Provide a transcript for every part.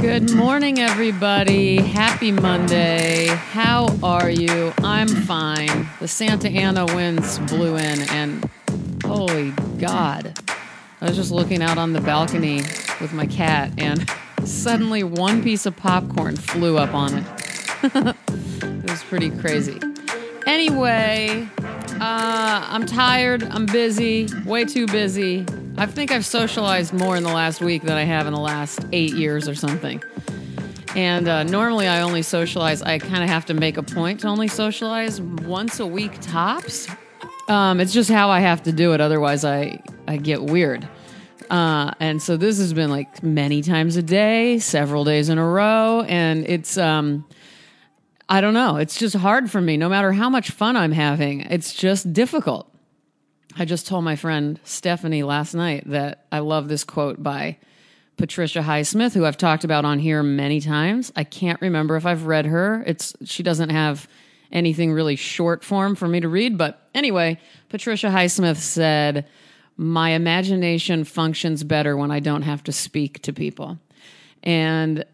Good morning, everybody. Happy Monday. How are you? I'm fine. The Santa Ana winds blew in, and holy God. I was just looking out on the balcony with my cat, and suddenly one piece of popcorn flew up on it. it was pretty crazy. Anyway, uh, I'm tired. I'm busy. Way too busy. I think I've socialized more in the last week than I have in the last eight years or something. And uh, normally I only socialize, I kind of have to make a point to only socialize once a week tops. Um, it's just how I have to do it. Otherwise, I, I get weird. Uh, and so this has been like many times a day, several days in a row. And it's, um, I don't know, it's just hard for me. No matter how much fun I'm having, it's just difficult. I just told my friend Stephanie last night that I love this quote by Patricia Highsmith, who I've talked about on here many times. I can't remember if I've read her. It's she doesn't have anything really short form for me to read, but anyway, Patricia Highsmith said, "My imagination functions better when I don't have to speak to people." And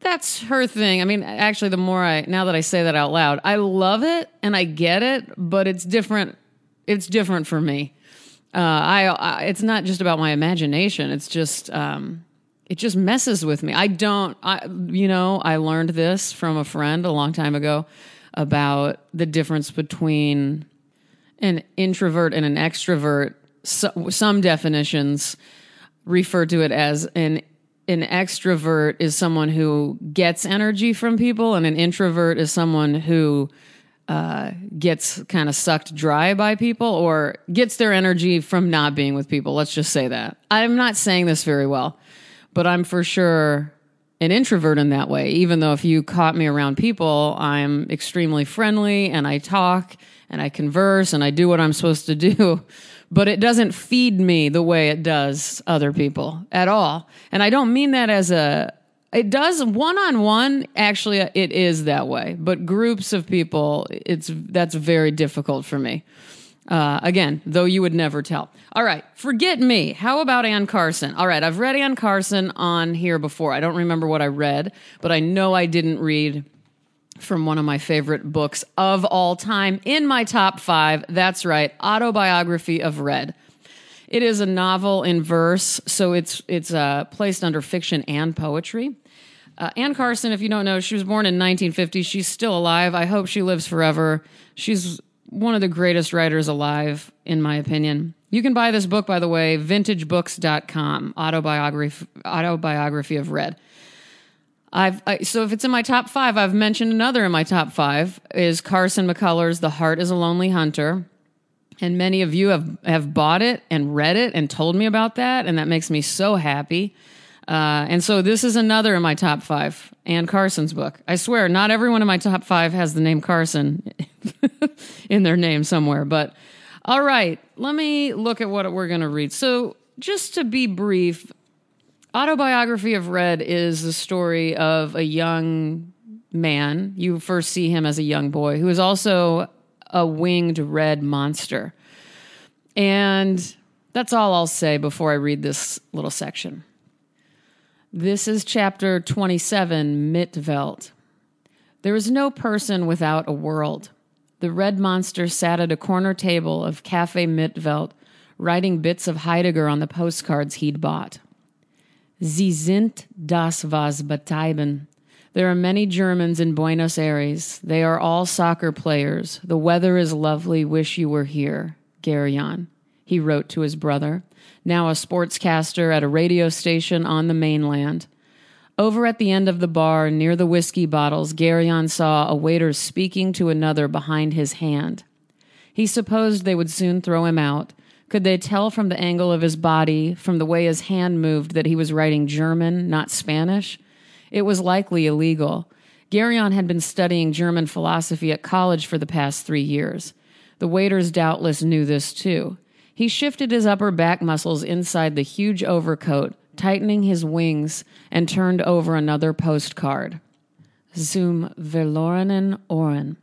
that's her thing. I mean, actually the more I now that I say that out loud, I love it and I get it, but it's different it's different for me. Uh, I, I, it's not just about my imagination. It's just um, it just messes with me. I don't. I you know I learned this from a friend a long time ago about the difference between an introvert and an extrovert. So, some definitions refer to it as an an extrovert is someone who gets energy from people, and an introvert is someone who uh, gets kind of sucked dry by people or gets their energy from not being with people. Let's just say that. I'm not saying this very well, but I'm for sure an introvert in that way. Even though if you caught me around people, I'm extremely friendly and I talk and I converse and I do what I'm supposed to do. But it doesn't feed me the way it does other people at all. And I don't mean that as a it does one on one. Actually, it is that way, but groups of people, it's that's very difficult for me. Uh, again, though you would never tell. All right, forget me. How about Anne Carson? All right, I've read Anne Carson on here before. I don't remember what I read, but I know I didn't read from one of my favorite books of all time in my top five. That's right, Autobiography of Red. It is a novel in verse, so it's it's uh, placed under fiction and poetry. Uh, Anne Carson, if you don't know, she was born in 1950. She's still alive. I hope she lives forever. She's one of the greatest writers alive, in my opinion. You can buy this book, by the way, vintagebooks.com, autobiography, autobiography of Red. I've I, so if it's in my top five, I've mentioned another in my top five is Carson McCullers' "The Heart Is a Lonely Hunter," and many of you have have bought it and read it and told me about that, and that makes me so happy. Uh, and so this is another in my top five, Anne Carson's book. I swear, not everyone in my top five has the name Carson in their name somewhere. But all right, let me look at what we're going to read. So, just to be brief, Autobiography of Red is the story of a young man. You first see him as a young boy who is also a winged red monster. And that's all I'll say before I read this little section. This is chapter 27, Mitwelt. There is no person without a world. The red monster sat at a corner table of Cafe Mitwelt, writing bits of Heidegger on the postcards he'd bought. Sie sind das was betreiben. There are many Germans in Buenos Aires. They are all soccer players. The weather is lovely. Wish you were here. Geryon. He wrote to his brother now a sportscaster at a radio station on the mainland. Over at the end of the bar, near the whiskey bottles, Geryon saw a waiter speaking to another behind his hand. He supposed they would soon throw him out. Could they tell from the angle of his body, from the way his hand moved, that he was writing German, not Spanish? It was likely illegal. Geryon had been studying German philosophy at college for the past three years. The waiters doubtless knew this too. He shifted his upper back muscles inside the huge overcoat, tightening his wings, and turned over another postcard. Zum verlorenen Ohren.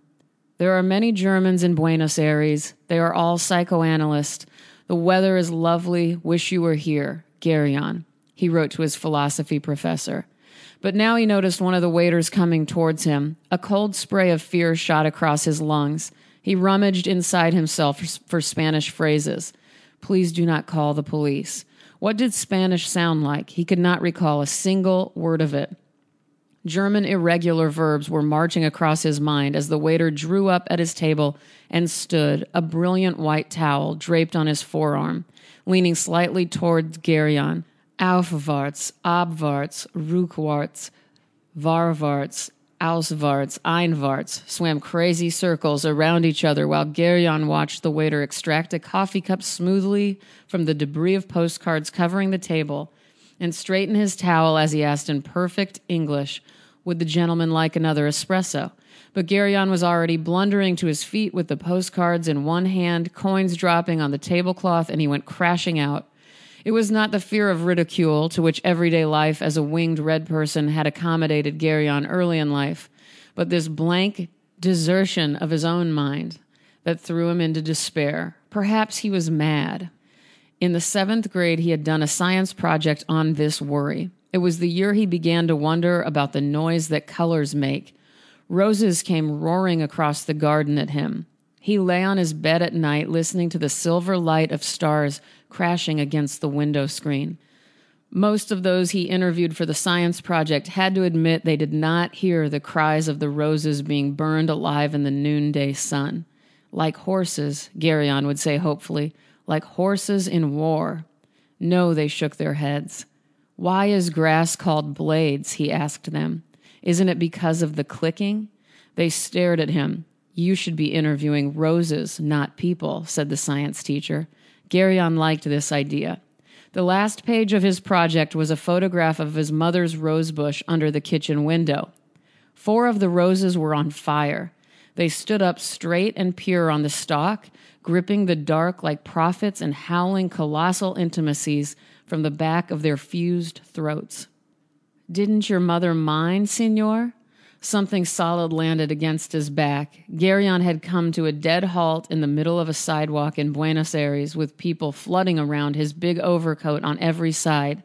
There are many Germans in Buenos Aires. They are all psychoanalysts. The weather is lovely. Wish you were here. Geryon. He wrote to his philosophy professor. But now he noticed one of the waiters coming towards him. A cold spray of fear shot across his lungs. He rummaged inside himself for Spanish phrases. Please do not call the police. What did Spanish sound like? He could not recall a single word of it. German irregular verbs were marching across his mind as the waiter drew up at his table and stood, a brilliant white towel draped on his forearm, leaning slightly towards Geryon. Aufwärts, abwärts, rückwärts, varwärts, auswärts, einwärts swam crazy circles around each other while Geryon watched the waiter extract a coffee cup smoothly from the debris of postcards covering the table and straighten his towel as he asked in perfect English, Would the gentleman like another espresso? But Geryon was already blundering to his feet with the postcards in one hand, coins dropping on the tablecloth, and he went crashing out. It was not the fear of ridicule to which everyday life as a winged red person had accommodated Geryon early in life, but this blank desertion of his own mind that threw him into despair. Perhaps he was mad. In the seventh grade, he had done a science project on this worry. It was the year he began to wonder about the noise that colors make. Roses came roaring across the garden at him. He lay on his bed at night listening to the silver light of stars crashing against the window screen. Most of those he interviewed for the science project had to admit they did not hear the cries of the roses being burned alive in the noonday sun. Like horses, Geryon would say hopefully, like horses in war. No, they shook their heads. Why is grass called blades? he asked them. Isn't it because of the clicking? They stared at him. You should be interviewing roses, not people, said the science teacher. Geryon liked this idea. The last page of his project was a photograph of his mother's rosebush under the kitchen window. Four of the roses were on fire. They stood up straight and pure on the stalk, gripping the dark like prophets and howling colossal intimacies from the back of their fused throats. Didn't your mother mind, Signor? Something solid landed against his back. Geryon had come to a dead halt in the middle of a sidewalk in Buenos Aires with people flooding around his big overcoat on every side.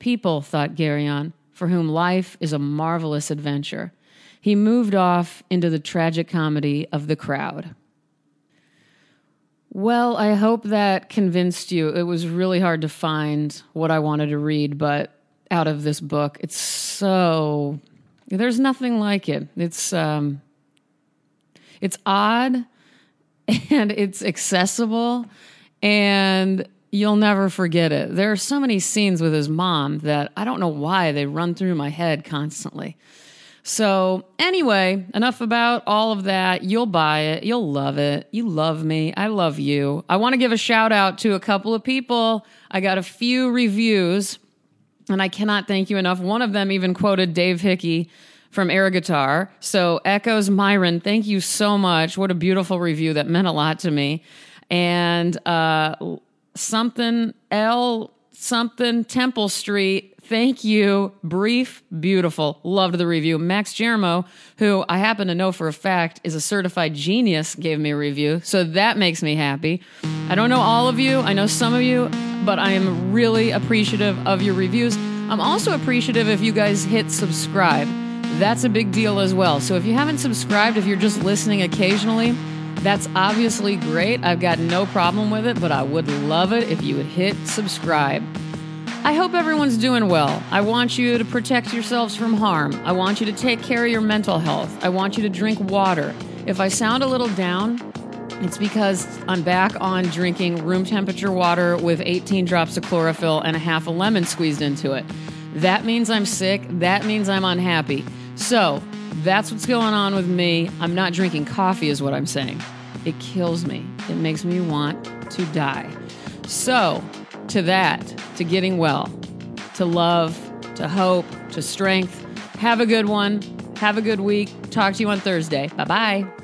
People, thought Geryon, for whom life is a marvelous adventure. He moved off into the tragic comedy of the crowd. Well, I hope that convinced you. It was really hard to find what I wanted to read, but out of this book, it's so there's nothing like it. It's um, it's odd and it's accessible and you'll never forget it. There are so many scenes with his mom that I don't know why they run through my head constantly. So, anyway, enough about all of that. You'll buy it. You'll love it. You love me. I love you. I want to give a shout out to a couple of people. I got a few reviews and I cannot thank you enough. One of them even quoted Dave Hickey from Air Guitar. So, Echoes Myron, thank you so much. What a beautiful review. That meant a lot to me. And uh, something L something Temple Street. Thank you. Brief, beautiful. Loved the review. Max Jeremo, who I happen to know for a fact is a certified genius, gave me a review. So that makes me happy. I don't know all of you. I know some of you but I am really appreciative of your reviews. I'm also appreciative if you guys hit subscribe. That's a big deal as well. So if you haven't subscribed, if you're just listening occasionally, that's obviously great. I've got no problem with it, but I would love it if you would hit subscribe. I hope everyone's doing well. I want you to protect yourselves from harm. I want you to take care of your mental health. I want you to drink water. If I sound a little down, it's because I'm back on drinking room temperature water with 18 drops of chlorophyll and a half a lemon squeezed into it. That means I'm sick. That means I'm unhappy. So that's what's going on with me. I'm not drinking coffee, is what I'm saying. It kills me. It makes me want to die. So, to that, to getting well, to love, to hope, to strength. Have a good one. Have a good week. Talk to you on Thursday. Bye bye.